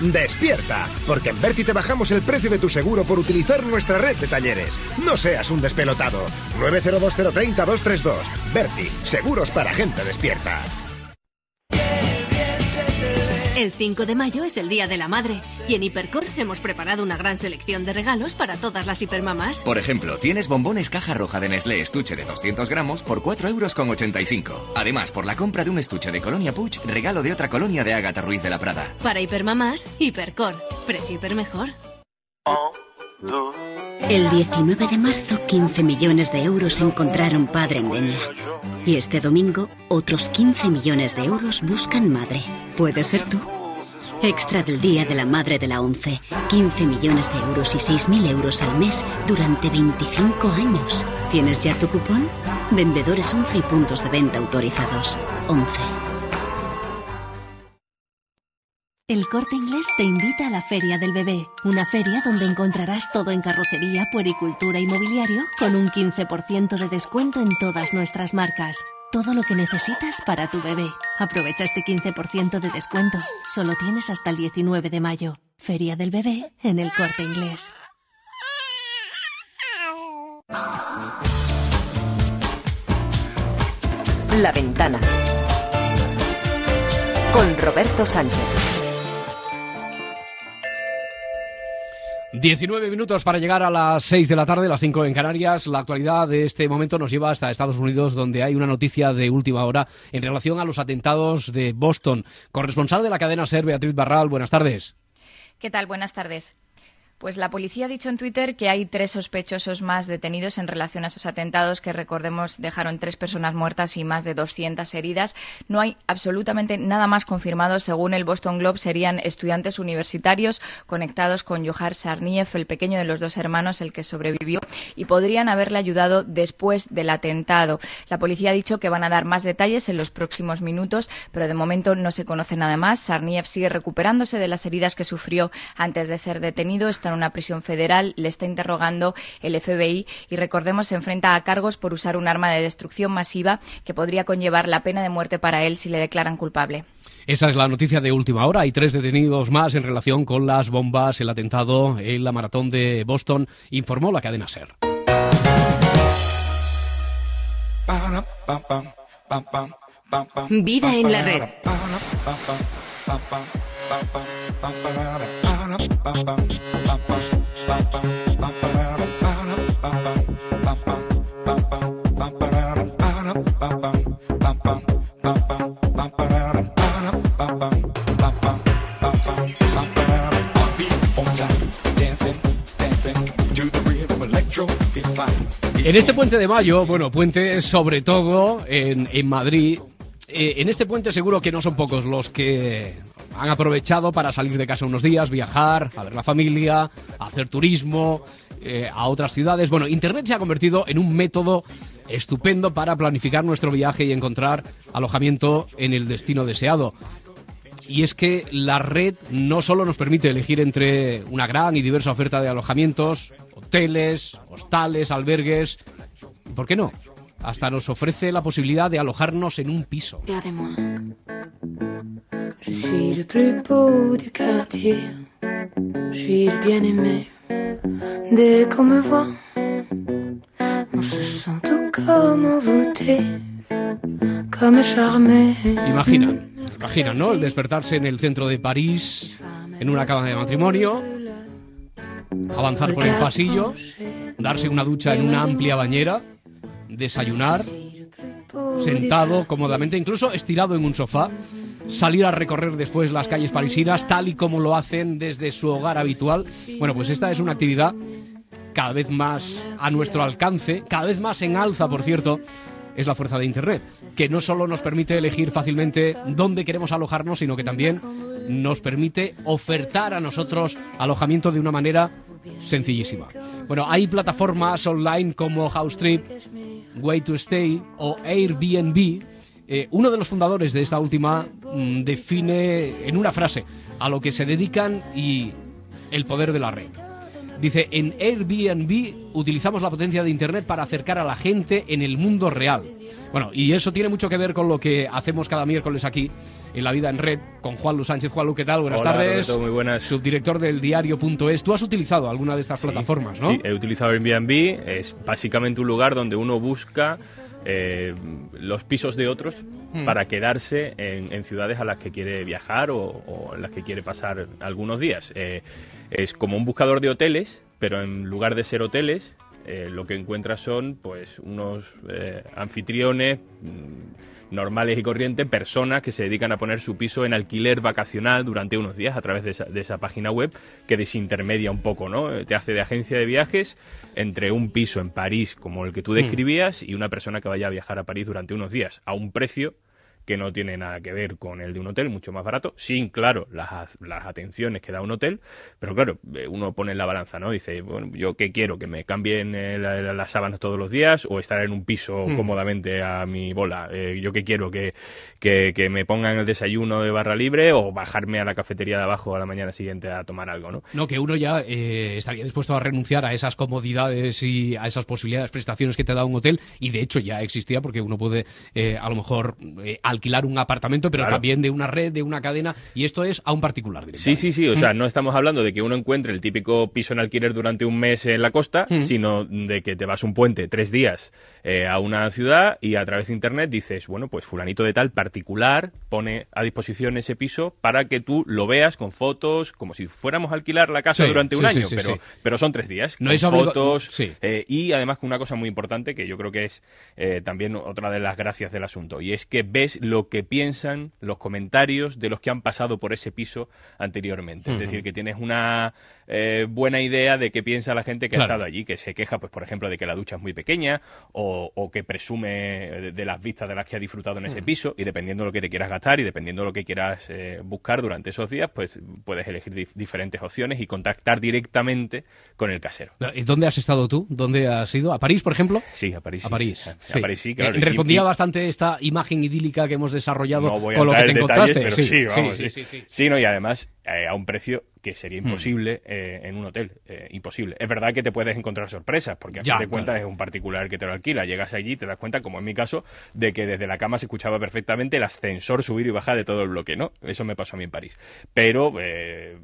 Despierta, porque en Berti te bajamos el precio de tu seguro por utilizar nuestra red de talleres. No seas un despelotado. 902030232. Berti, seguros para gente despierta. El 5 de mayo es el Día de la Madre y en Hipercor hemos preparado una gran selección de regalos para todas las hipermamás. Por ejemplo, tienes bombones caja roja de Nestlé estuche de 200 gramos por 4,85 euros. con 85. Además, por la compra de un estuche de Colonia Puig, regalo de otra colonia de Ágata Ruiz de la Prada. Para hipermamás, Hipercor. Precio hiper mejor. El 19 de marzo, 15 millones de euros encontraron padre en Denia. Y este domingo, otros 15 millones de euros buscan madre. ¿Puede ser tú? Extra del Día de la Madre de la ONCE. 15 millones de euros y 6.000 euros al mes durante 25 años. ¿Tienes ya tu cupón? Vendedores 11 y puntos de venta autorizados. 11. El Corte Inglés te invita a la Feria del Bebé, una feria donde encontrarás todo en carrocería, puericultura y mobiliario con un 15% de descuento en todas nuestras marcas. Todo lo que necesitas para tu bebé. Aprovecha este 15% de descuento. Solo tienes hasta el 19 de mayo. Feria del Bebé en el Corte Inglés. La ventana. Con Roberto Sánchez. 19 minutos para llegar a las 6 de la tarde, las 5 en Canarias. La actualidad de este momento nos lleva hasta Estados Unidos, donde hay una noticia de última hora en relación a los atentados de Boston. Corresponsal de la cadena SER, Beatriz Barral, buenas tardes. ¿Qué tal? Buenas tardes. Pues la policía ha dicho en Twitter que hay tres sospechosos más detenidos en relación a esos atentados que, recordemos, dejaron tres personas muertas y más de 200 heridas. No hay absolutamente nada más confirmado. Según el Boston Globe, serían estudiantes universitarios conectados con Johar Sarniev, el pequeño de los dos hermanos, el que sobrevivió, y podrían haberle ayudado después del atentado. La policía ha dicho que van a dar más detalles en los próximos minutos, pero de momento no se conoce nada más. Sarniev sigue recuperándose de las heridas que sufrió antes de ser detenido. Está en una prisión federal, le está interrogando el FBI y recordemos se enfrenta a cargos por usar un arma de destrucción masiva que podría conllevar la pena de muerte para él si le declaran culpable. Esa es la noticia de última hora. Hay tres detenidos más en relación con las bombas, el atentado en la maratón de Boston, informó la cadena SER. Vida en la red. En este puente de mayo, bueno, puente sobre todo en, en Madrid, eh, en este puente seguro que no son pocos los que han aprovechado para salir de casa unos días, viajar, a ver la familia, hacer turismo, eh, a otras ciudades. Bueno, Internet se ha convertido en un método estupendo para planificar nuestro viaje y encontrar alojamiento en el destino deseado. Y es que la red no solo nos permite elegir entre una gran y diversa oferta de alojamientos, hoteles, hostales, albergues, ¿por qué no? Hasta nos ofrece la posibilidad de alojarnos en un piso. Je suis le plus beau du quartier. Je suis le bien-aimé. Dès qu'on me voit, on se sent tout comme envoûté, comme charmé. Imaginan, imaginan, ¿no? El despertarse en el centro de París, en una cama de matrimonio, avanzar por el pasillo, darse una ducha en una amplia bañera, desayunar, sentado cómodamente, incluso estirado en un sofá, salir a recorrer después las calles parisinas tal y como lo hacen desde su hogar habitual. Bueno, pues esta es una actividad cada vez más a nuestro alcance, cada vez más en alza, por cierto, es la fuerza de Internet, que no solo nos permite elegir fácilmente dónde queremos alojarnos, sino que también nos permite ofertar a nosotros alojamiento de una manera sencillísima. Bueno, hay plataformas online como Housetrip, Way to Stay o Airbnb. Eh, uno de los fundadores de esta última mm, define en una frase a lo que se dedican y el poder de la red. Dice, en Airbnb utilizamos la potencia de Internet para acercar a la gente en el mundo real. Bueno, y eso tiene mucho que ver con lo que hacemos cada miércoles aquí en La Vida en Red con Juan Lu Sánchez. Juan Lu, ¿qué tal? Buenas Hola, tardes. Roberto, muy buenas. Subdirector del diario.es. Tú has utilizado alguna de estas plataformas, ¿no? Sí, he utilizado Airbnb. Es básicamente un lugar donde uno busca eh, los pisos de otros Mm. para quedarse en, en ciudades a las que quiere viajar o, o en las que quiere pasar algunos días. Eh, es como un buscador de hoteles, pero en lugar de ser hoteles, eh, lo que encuentras son pues unos eh, anfitriones mm, normales y corrientes, personas que se dedican a poner su piso en alquiler vacacional durante unos días a través de esa, de esa página web que desintermedia un poco, ¿no? Te hace de agencia de viajes entre un piso en París como el que tú Mm. describías y una persona que vaya a viajar a París durante unos días a un precio que no tiene nada que ver con el de un hotel, mucho más barato, sin, claro, las, las atenciones que da un hotel, pero claro, eh, uno pone en la balanza, ¿no? Dice, bueno, yo qué quiero, que me cambien eh, la- la- las sábanas todos los días o estar en un piso Mm. cómodamente a mi bola, Eh, yo qué quiero, que, que, que me pongan el desayuno de barra libre o bajarme a la cafetería de abajo a la mañana siguiente a tomar algo, ¿no? No, que uno ya eh, estaría dispuesto a renunciar a esas comodidades y a esas posibilidades, prestaciones que te da un hotel, y de hecho ya existía, porque uno puede a lo mejor eh, alquilar un apartamento, pero Claro. también de una red, de una cadena, y esto es a un particular. Sí, sí, sí. O sea, Mm. no estamos hablando de que uno encuentre el típico piso en alquiler durante un mes en la costa, Mm. sino de que te vas un puente tres días eh, a una ciudad y a través de internet dices, bueno, pues fulanito de tal particular pone a disposición ese piso para que tú lo veas con fotos, como si fuéramos a alquilar la casa Sí, durante un sí, año, sí, pero, pero son tres días. No con es fotos sí. eh, y además con una cosa muy importante que yo creo que es eh, también otra de las gracias del asunto y es que ves lo que piensan los comentarios de los que han pasado por ese piso anteriormente. Es decir, que tienes una eh, buena idea de qué piensa la gente que Claro. ha estado allí, que se queja, pues por ejemplo, de que la ducha es muy pequeña o, o que presume de, de las vistas de las que ha disfrutado en ese piso y dependiendo de lo que te quieras gastar y dependiendo de lo que quieras eh, buscar durante esos días, pues puedes elegir dif- diferentes opciones y contactar directamente con el casero. ¿Y dónde has estado tú? ¿Dónde has ido? ¿A París, por ejemplo? Sí, a París. A sí. París. A- a París sí, claro. Eh, Respondía y- bastante esta imagen idílica que hemos desarrollado no voy a con lo que te detalles, encontraste. pero sí, sí, sí, sí. Sí, no, y además eh, a un precio que sería Mm. imposible eh, en un hotel, eh, imposible. Es verdad que te puedes encontrar sorpresas, porque a fin de cuentas claro. es un particular que te lo alquila. Llegas allí y te das cuenta, como en mi caso, de que desde la cama se escuchaba perfectamente el ascensor subir y bajar de todo el bloque, ¿no? Eso me pasó a mí en París. Pero eh,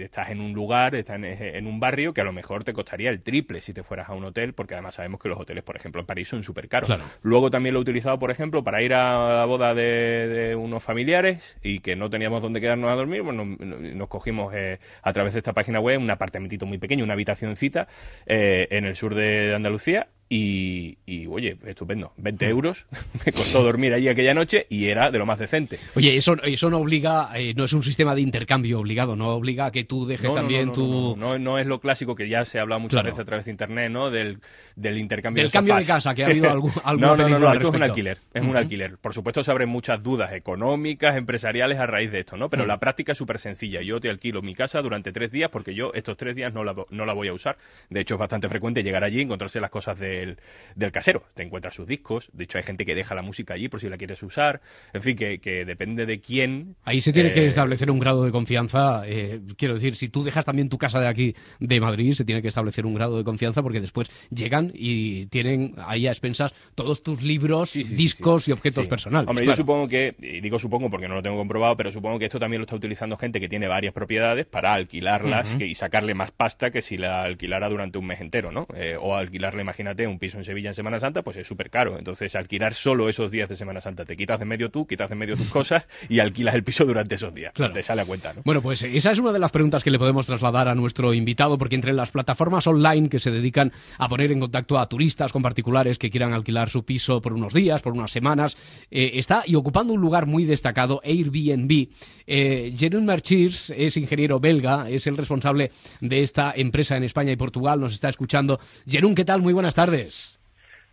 estás en un lugar, estás en, en un barrio que a lo mejor te costaría el triple si te fueras a un hotel, porque además sabemos que los hoteles, por ejemplo, en París son súper caros. Claro. Luego también lo he utilizado, por ejemplo, para ir a la boda de, de unos familiares y que no teníamos dónde quedarnos a dormir, pues nos, nos eh, a través de esta página web un apartamentito muy pequeño, una habitacioncita eh, en el sur de Andalucía y, y, oye, estupendo. 20 euros me costó dormir allí aquella noche y era de lo más decente. Oye, eso, eso no obliga, eh, no es un sistema de intercambio obligado, no obliga a que tú dejes No, también no, no, tu... no, no, es lo clásico que ya se ha hablado muchas Claro. veces a través de internet, ¿no? Del, del intercambio Del de cambio de casa, que ha habido algún- no, no, no, no, esto es un alquiler, es un alquiler. Por supuesto se abren muchas dudas económicas, empresariales a raíz de esto, ¿no? Pero la práctica es súper sencilla. Yo te alquilo mi casa durante tres días porque yo estos tres días no la, no la voy a usar. De hecho es bastante frecuente llegar allí y encontrarse las cosas del, del casero. Te encuentras sus discos, de hecho hay gente que deja la música allí por si la quieres usar. En fin, que, que depende de quién. Ahí se tiene que eh, establecer un grado de confianza. eh, quiero decir, si tú dejas también tu casa de aquí, de Madrid, se tiene que establecer un grado de confianza porque después llegan y tienen ahí a expensas todos tus libros, discos y objetos personales. Hombre, claro. yo supongo que, y digo supongo porque no lo tengo comprobado, pero supongo que esto también lo está utilizando gente que tiene varias propiedades para alquilarlas que- y sacarle más pasta que si la alquilara durante un mes entero, ¿no? Eh, o alquilarle, imagínate, un piso en Sevilla en Semana Santa, pues es súper caro. Entonces, alquilar solo esos días de Semana Santa, te quitas de medio tú, quitas de medio tus cosas y alquilas el piso durante esos días. Claro. Te sale a cuenta, ¿no? Bueno, pues esa es una de las preguntas que le podemos trasladar a nuestro invitado, porque entre las plataformas online que se dedican a poner en contacto a turistas con particulares que quieran alquilar su piso por unos días, por unas semanas, eh, está y ocupando un lugar muy destacado, Airbnb. Eh, Jerome Marchirs es ingeniero belga, es el responsable de esta empresa en España y Portugal, nos está escuchando. Jerome, ¿qué tal? Muy buenas tardes.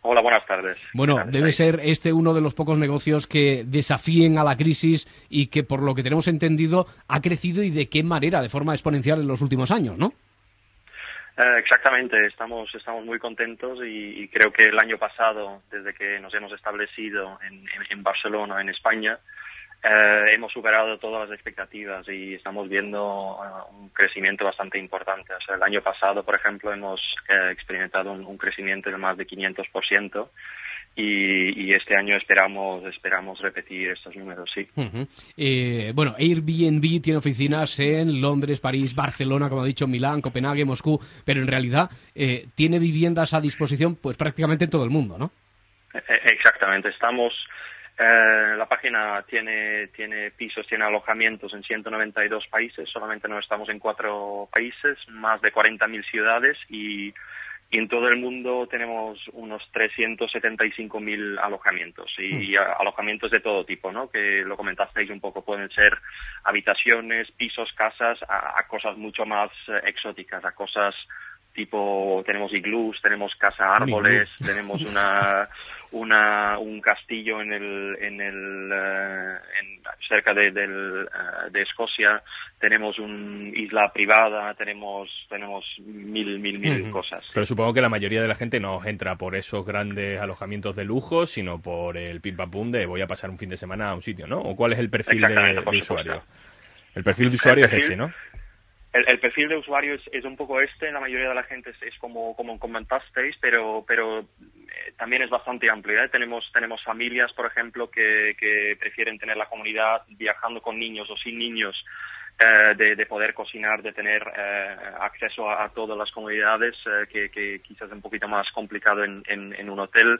Hola, buenas tardes. Bueno, ¿Qué tal debe ser este uno de los pocos negocios que desafíen a la crisis y que, por lo que tenemos entendido, ha crecido y de qué manera, de forma exponencial en los últimos años, ¿no? Eh, exactamente, estamos, estamos muy contentos y, y creo que el año pasado, desde que nos hemos establecido en, en- en Barcelona, en España, eh, hemos superado todas las expectativas y estamos viendo eh, un crecimiento bastante importante. O sea, el año pasado, por ejemplo, hemos eh, experimentado un, un crecimiento de más de 500% y, y este año esperamos, esperamos repetir estos números, sí. Ujú. Eh, bueno, Airbnb tiene oficinas en Londres, París, Barcelona, como ha dicho, Milán, Copenhague, Moscú, pero en realidad eh, tiene viviendas a disposición pues prácticamente en todo el mundo, ¿no? Eh, Exactamente, estamos. Eh, la página tiene, tiene pisos, tiene alojamientos en 192 países, solamente no estamos en cuatro países, más de 40.000 ciudades y, y en todo el mundo tenemos unos 375.000 alojamientos y, Mm. alojamientos de todo tipo, ¿no? Que lo comentasteis un poco, pueden ser habitaciones, pisos, casas, a, a cosas mucho más eh, exóticas, a cosas tipo tenemos iglús, tenemos casa árboles, tenemos una, una un castillo en el en el eh, en- cerca de, del, eh, de Escocia, tenemos una isla privada, tenemos tenemos mil mil mil cosas. Pero supongo que la mayoría de la gente no entra por esos grandes alojamientos de lujo, sino por el pim pam pum de voy a pasar un fin de semana a un sitio, ¿no? ¿O cuál es el perfil de, usuario? El perfil de usuario es ese, ¿no? El, el perfil de usuario es, es un poco este, la mayoría de la gente es, es como, como comentasteis, pero, pero eh, también es bastante amplio. ¿eh? Tenemos, tenemos familias, por ejemplo, que, que prefieren tener la comunidad viajando con niños o sin niños, eh, de, de poder cocinar, de tener eh, acceso a, a todas las comunidades, eh, que, que quizás es un poquito más complicado en, en, en un hotel.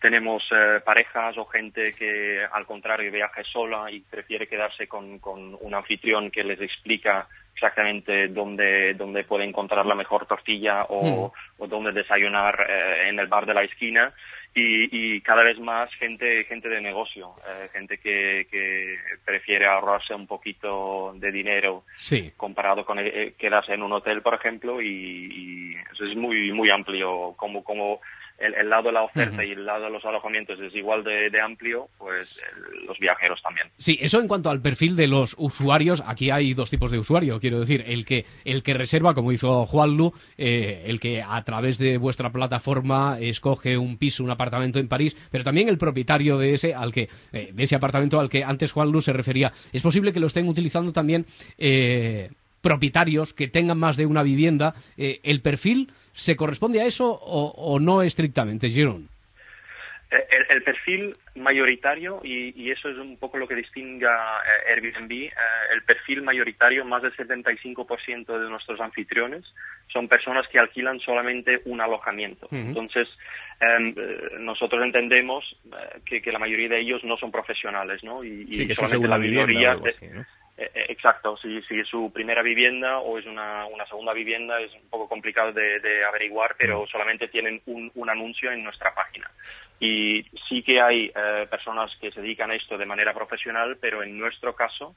Tenemos eh, parejas o gente que al contrario viaja sola y prefiere quedarse con, con un anfitrión que les explica exactamente dónde, dónde puede encontrar la mejor tortilla o, o dónde desayunar eh, en el bar de la esquina. Y, y cada vez más gente gente de negocio, eh, gente que, que prefiere ahorrarse un poquito de dinero Sí. comparado con eh, quedarse en un hotel, por ejemplo, y, y eso es muy muy amplio. Como como el, el lado de la oferta y el lado de los alojamientos es igual de, de amplio, pues el- los viajeros también. Sí, eso en cuanto al perfil de los usuarios, aquí hay dos tipos de usuario, quiero decir, el que el que reserva, como hizo Juanlu, eh, el que a través de vuestra plataforma escoge un piso, un apartamento en París, pero también el propietario de ese al que eh, de ese apartamento al que antes Juanlu se refería. Es posible que lo estén utilizando también eh, propietarios que tengan más de una vivienda, eh, ¿el perfil se corresponde a eso o, o no estrictamente, Jerón? Eh, El, el perfil mayoritario, y, y eso es un poco lo que distingue a eh, Airbnb, eh, el perfil mayoritario, más del 75% de nuestros anfitriones son personas que alquilan solamente un alojamiento. Entonces, em, eh, nosotros entendemos que, que la mayoría de ellos no son profesionales, ¿no? Y, y Sí, que es su solamente la minoría algo de- así, ¿no? Eh, eh, exacto, si, si es su primera vivienda o es una, una segunda vivienda es un poco complicado de, de averiguar, pero solamente tienen un, un anuncio en nuestra página. Y sí que hay eh, personas que se dedican a esto de manera profesional, pero en nuestro caso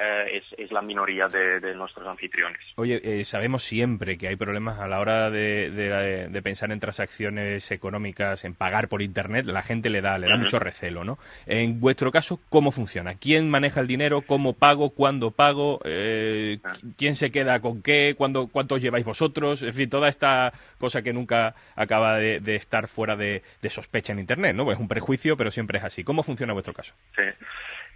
eh, es, es la minoría de, de nuestros anfitriones. Oye, eh, sabemos siempre que hay problemas a la hora de, de- de pensar en transacciones económicas, en pagar por Internet. La gente le da, le da mucho recelo, ¿no? En vuestro caso, ¿cómo funciona? ¿Quién maneja el dinero? ¿Cómo pago? ¿Cuándo pago? Eh, ¿Quién se queda con qué? ¿Cuándo, ¿Cuántos lleváis vosotros? En fin, toda esta cosa que nunca acaba de, estar fuera de, de sospecha en Internet, ¿no? Pues es un prejuicio, pero siempre es así. ¿Cómo funciona vuestro caso? Sí.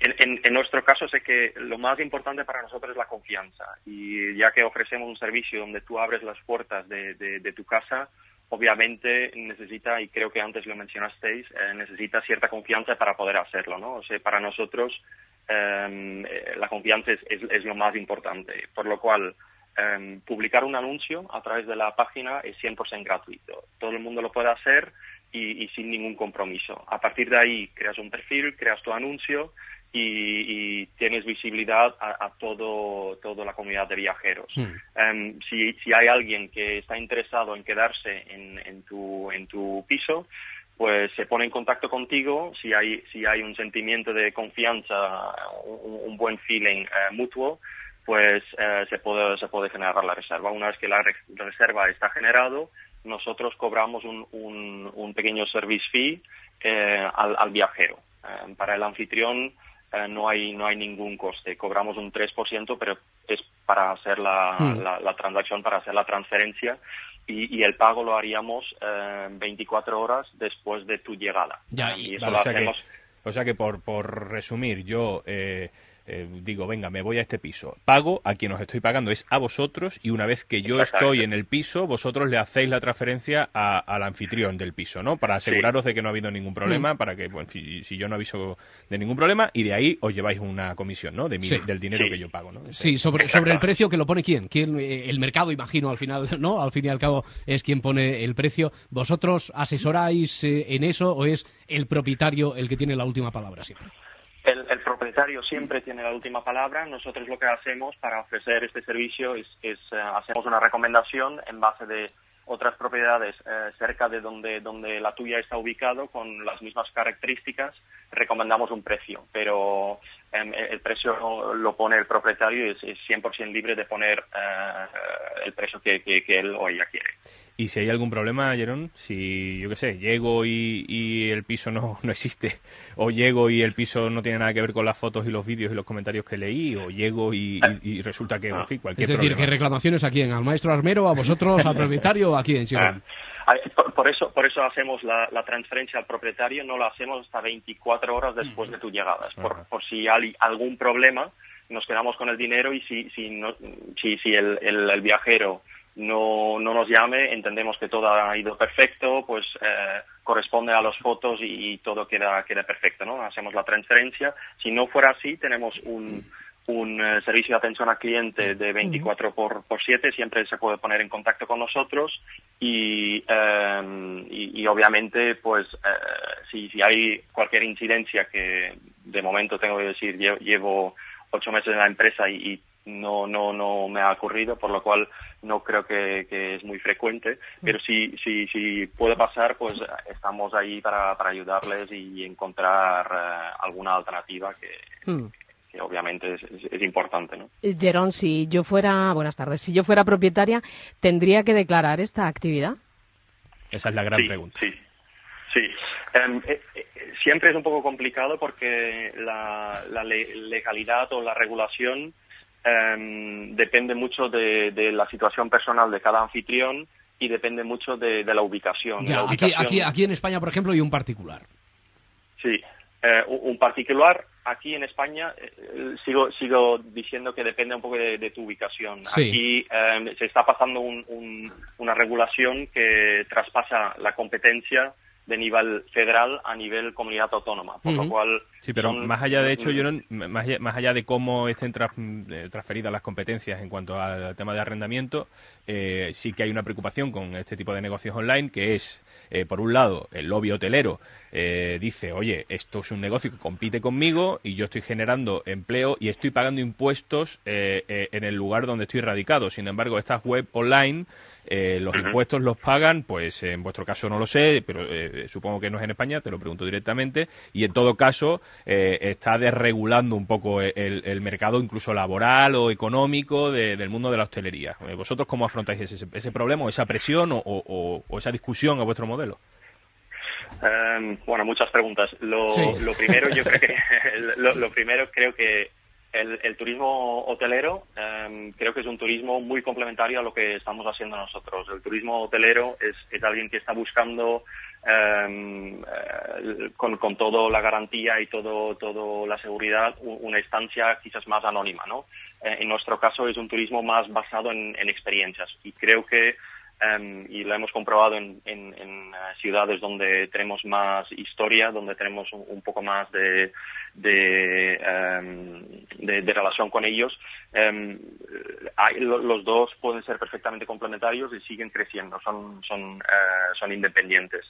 En, en- en nuestro caso sé que lo más importante para nosotros es la confianza y ya que ofrecemos un servicio donde tú abres las puertas de, de- de tu casa, obviamente necesita, y creo que antes lo mencionasteis, eh, necesita cierta confianza para poder hacerlo, ¿no? O sea, para nosotros em, eh, la confianza es, es- lo más importante, por lo cual em, publicar un anuncio a través de la página es 100% gratuito. Todo el mundo lo puede hacer y, y sin ningún compromiso. A partir de ahí creas un perfil, creas tu anuncio y, y tienes visibilidad a, a todo toda la comunidad de viajeros. Em, si, si hay alguien que está interesado en quedarse en, en tu, en tu piso, pues se pone en contacto contigo. Si hay, si hay un sentimiento de confianza, un, un buen feeling eh, mutuo, pues eh, se, puede, se puede generar la reserva. Una vez que la re- reserva está generado, nosotros cobramos un, un, un pequeño service fee eh, al, al viajero. Eh, para el anfitrión eh, no hay no hay ningún coste. Cobramos un 3%, pero es para hacer la, Hmm. la, la transacción, para hacer la transferencia y, y el pago lo haríamos eh, 24 horas después de tu llegada. Ya, y- y eso vale, lo o sea que- hacemos. O sea que por, por resumir, yo eh, eh, digo, venga, me voy a este piso. Pago a quien os estoy pagando, es a vosotros, y una vez que yo estoy en el piso, vosotros le hacéis la transferencia a- al anfitrión del piso, ¿no? Para aseguraros de que no ha habido ningún problema, Mm. para que, bueno, si, si yo no aviso de ningún problema, y de ahí os lleváis una comisión, ¿no? De mi- Sí. del dinero Sí. que yo pago, ¿no? Sí, sobre, sobre el precio que lo pone quién. ¿Quién eh, el mercado, imagino, al final, ¿no? Al fin y al cabo es quien pone el precio. ¿Vosotros asesoráis eh, en eso o es el propietario el que tiene la última palabra siempre? El, el propietario siempre tiene la última palabra. Nosotros lo que hacemos para ofrecer este servicio es, es, eh, hacemos una recomendación en base de otras propiedades eh, cerca de donde, donde la tuya está ubicado con las mismas características. Recomendamos un precio, pero el precio lo pone el propietario y es, es 100% libre de poner eh, el precio que, que- que él o ella quiere. Y si hay algún problema, Jerón, si yo qué sé, llego y, y el piso no, no existe, o llego y el piso no tiene nada que ver con las fotos y los vídeos y los comentarios que leí, o llego y, y- y resulta que, en fin, cualquier Es decir, problema. que reclamaciones a quién, al maestro armero, a vosotros, al propietario o a quién, Sharon? Por, por eso, por eso hacemos la, la transferencia al propietario, no la hacemos hasta 24 horas después de tu llegada. Por, por si hay algún problema, nos quedamos con el dinero y si, si, no- si, si el, el- el viajero no, no nos llame, entendemos que todo ha ido perfecto, pues eh, corresponde a las fotos y, todo queda, queda perfecto, ¿no? Hacemos la transferencia. Si no fuera así, tenemos un, un eh, servicio de atención al cliente de 24 por, por 7, siempre se puede poner en contacto con nosotros y, eh, y, y obviamente, pues, eh, si, si hay cualquier incidencia que de momento tengo que decir, lle- llevo ocho meses en la empresa y, y no, no, no me ha ocurrido, por lo cual no creo que, que es muy frecuente, pero si, si, si puede pasar, pues estamos ahí para, para ayudarles y encontrar eh, alguna alternativa que, Hmm. Que obviamente es, es- es importante, ¿no? Eh, Jerón, si yo fuera, buenas tardes, si yo fuera propietaria, ¿tendría que declarar esta actividad? Esa es la gran Sí, pregunta. Sí, sí. Em, eh, eh, siempre es un poco complicado porque la, la le- legalidad o la regulación em, depende mucho de, de la situación personal de cada anfitrión y depende mucho de, de la ubicación. Ya, La aquí, ubicación- aquí, aquí en España, por ejemplo, hay un particular. Sí. Eh, un particular aquí en España eh, sigo sigo diciendo que depende un poco de, de tu ubicación. Sí. Aquí eh, se está pasando un- un- una regulación que traspasa la competencia de nivel federal a nivel comunidad autónoma, por lo cual Sí, pero son- más allá de hecho, yo no, más, allá, más allá de cómo estén tras- eh, transferidas las competencias en cuanto al tema de arrendamiento, eh, sí que hay una preocupación con este tipo de negocios online, que es, eh, por un lado, el lobby hotelero eh, dice, oye, esto es un negocio que compite conmigo y yo estoy generando empleo y estoy pagando impuestos eh, eh, en el lugar donde estoy radicado. Sin embargo, estas web online, eh, los impuestos los pagan, pues en vuestro caso no lo sé, pero eh, supongo que no es en España, te lo pregunto directamente, y en todo caso eh, está desregulando un poco el, el mercado incluso laboral o económico de- del mundo de la hostelería. Eh, ¿Vosotros cómo afrontáis ese, ese problema o esa presión o, o- o esa discusión a vuestro modelo? Em, bueno, muchas preguntas. Lo, Sí. lo primero, yo creo que lo, lo primero creo que el, turismo hotelero em, creo que es un turismo muy complementario a lo que estamos haciendo nosotros. El turismo hotelero es, alguien que está buscando em, eh, con, con toda la garantía y todo, todo la seguridad una estancia quizás más anónima, ¿no? Eh, en nuestro caso es un turismo más basado en, en experiencias y creo que Em, y lo hemos comprobado en, eh, ciudades donde tenemos más historia, donde tenemos un, poco más de, de, em, de- relación con ellos. Em, hay- lo- los dos pueden ser perfectamente complementarios y siguen creciendo, son, son, eh, son independientes.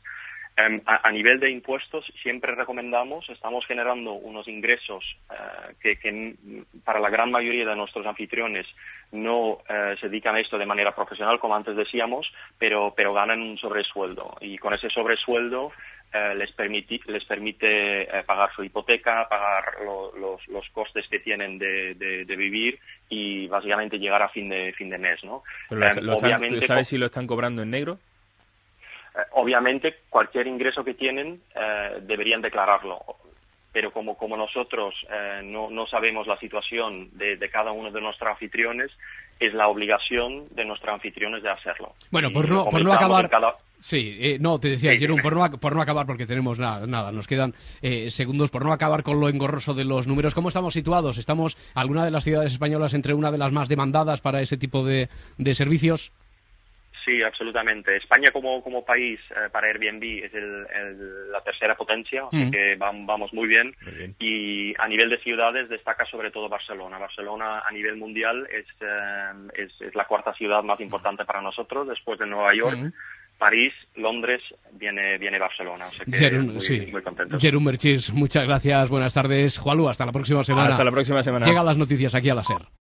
Em, a, a nivel de impuestos, siempre recomendamos, estamos generando unos ingresos eh, que, que para la gran mayoría de nuestros anfitriones no eh, se dedican a esto de manera profesional, como antes decíamos, pero, pero ganan un sobresueldo. Y con ese sobresueldo eh, les, permiti- les permite eh, pagar su hipoteca, pagar lo- los, los costes que tienen de, de- de vivir y básicamente llegar a fin de, fin de mes. ¿no? Pero lo- Em, lo están- obviamente, ¿tú ¿Sabes si lo están cobrando en negro? Eh, obviamente, cualquier ingreso que tienen eh, deberían declararlo. Pero como, como nosotros eh, no, no sabemos la situación de, de cada uno de nuestros anfitriones, es la obligación de nuestros anfitriones de hacerlo. Bueno, por no, por no acabar. cada- Sí, eh, no, te decía, Sí, Jerón, por no, por no acabar, porque tenemos nada, nada, nos quedan eh, segundos, por no acabar con lo engorroso de los números, ¿cómo estamos situados? ¿Estamos alguna de las ciudades españolas entre una de las más demandadas para ese tipo de, de servicios? Sí, absolutamente. España como, como país eh, para Airbnb es el- el- la tercera potencia, así Mm. que vam- vamos muy bien. Y a nivel de ciudades destaca sobre todo Barcelona. Barcelona a nivel mundial es, eh, es, es la cuarta ciudad más importante para nosotros, después de Nueva York. Mm. París, Londres, viene, viene Barcelona. O sea que Jerún, muy, sí. muy Merchis, muchas gracias, buenas tardes. Juanlu, hasta la próxima semana. Hasta la próxima semana. Llegan las noticias aquí a la SER.